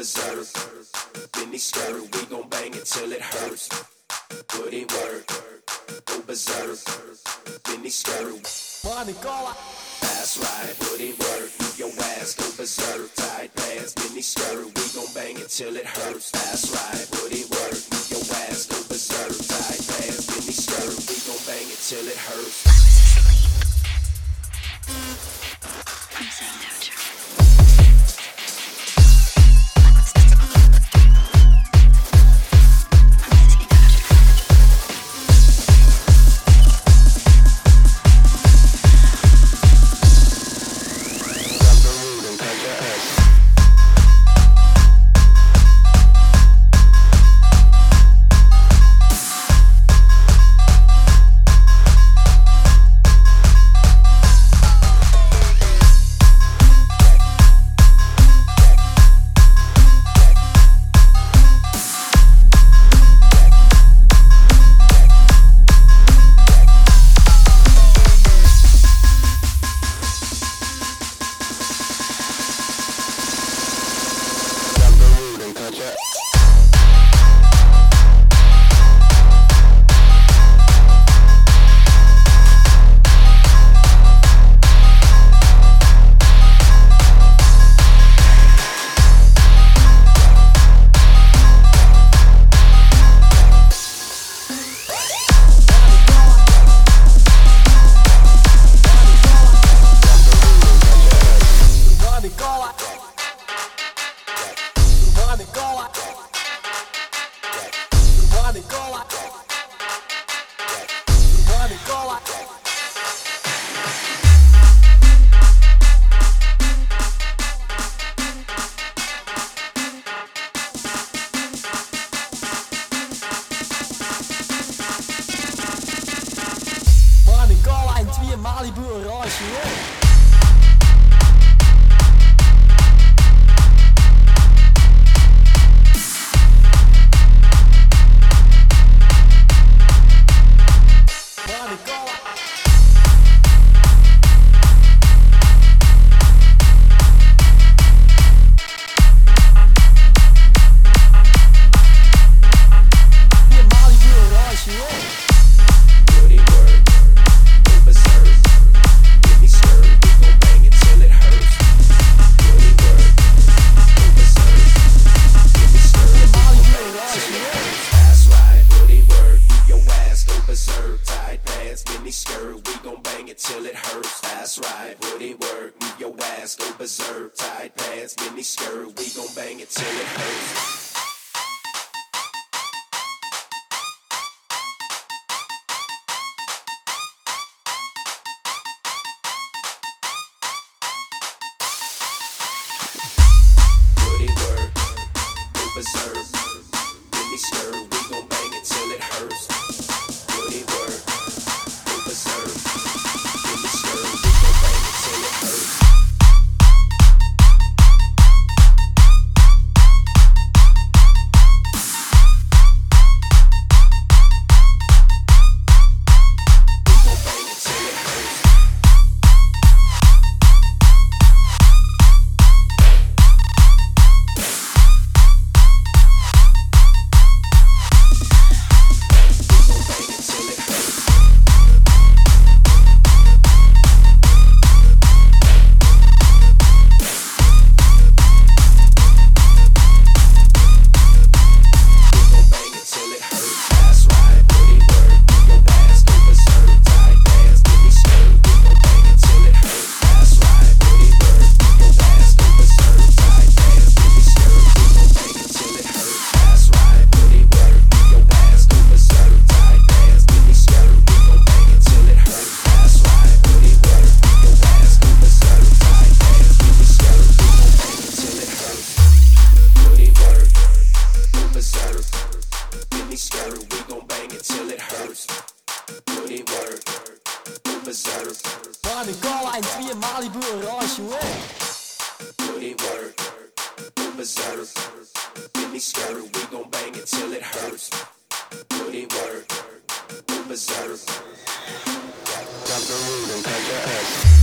berserk. Benny skirt, we gon' bang it till it hurts. Put it work, go berserk. Benny skirt, money call. That's right, put it work. Move your ass, go berserk. Tight pants, mini skirt, we gon' bang it till it hurts. That's right, put it work. Move your ass, go berserk. Tight pants, mini skirt, we gon' bang it till it hurts. goła Turwany goła Turwany goła Turwany goła Gola en twee Malibu oranje. shirt, tight pants, mini skirt. We gon' bang it till it hurts. Berserk, mini skirt, we gon' bang it till it deserve. Give me scurry, we gon' bang it till it hurts. Put it work, we berserk. Drop the root and cut the earth.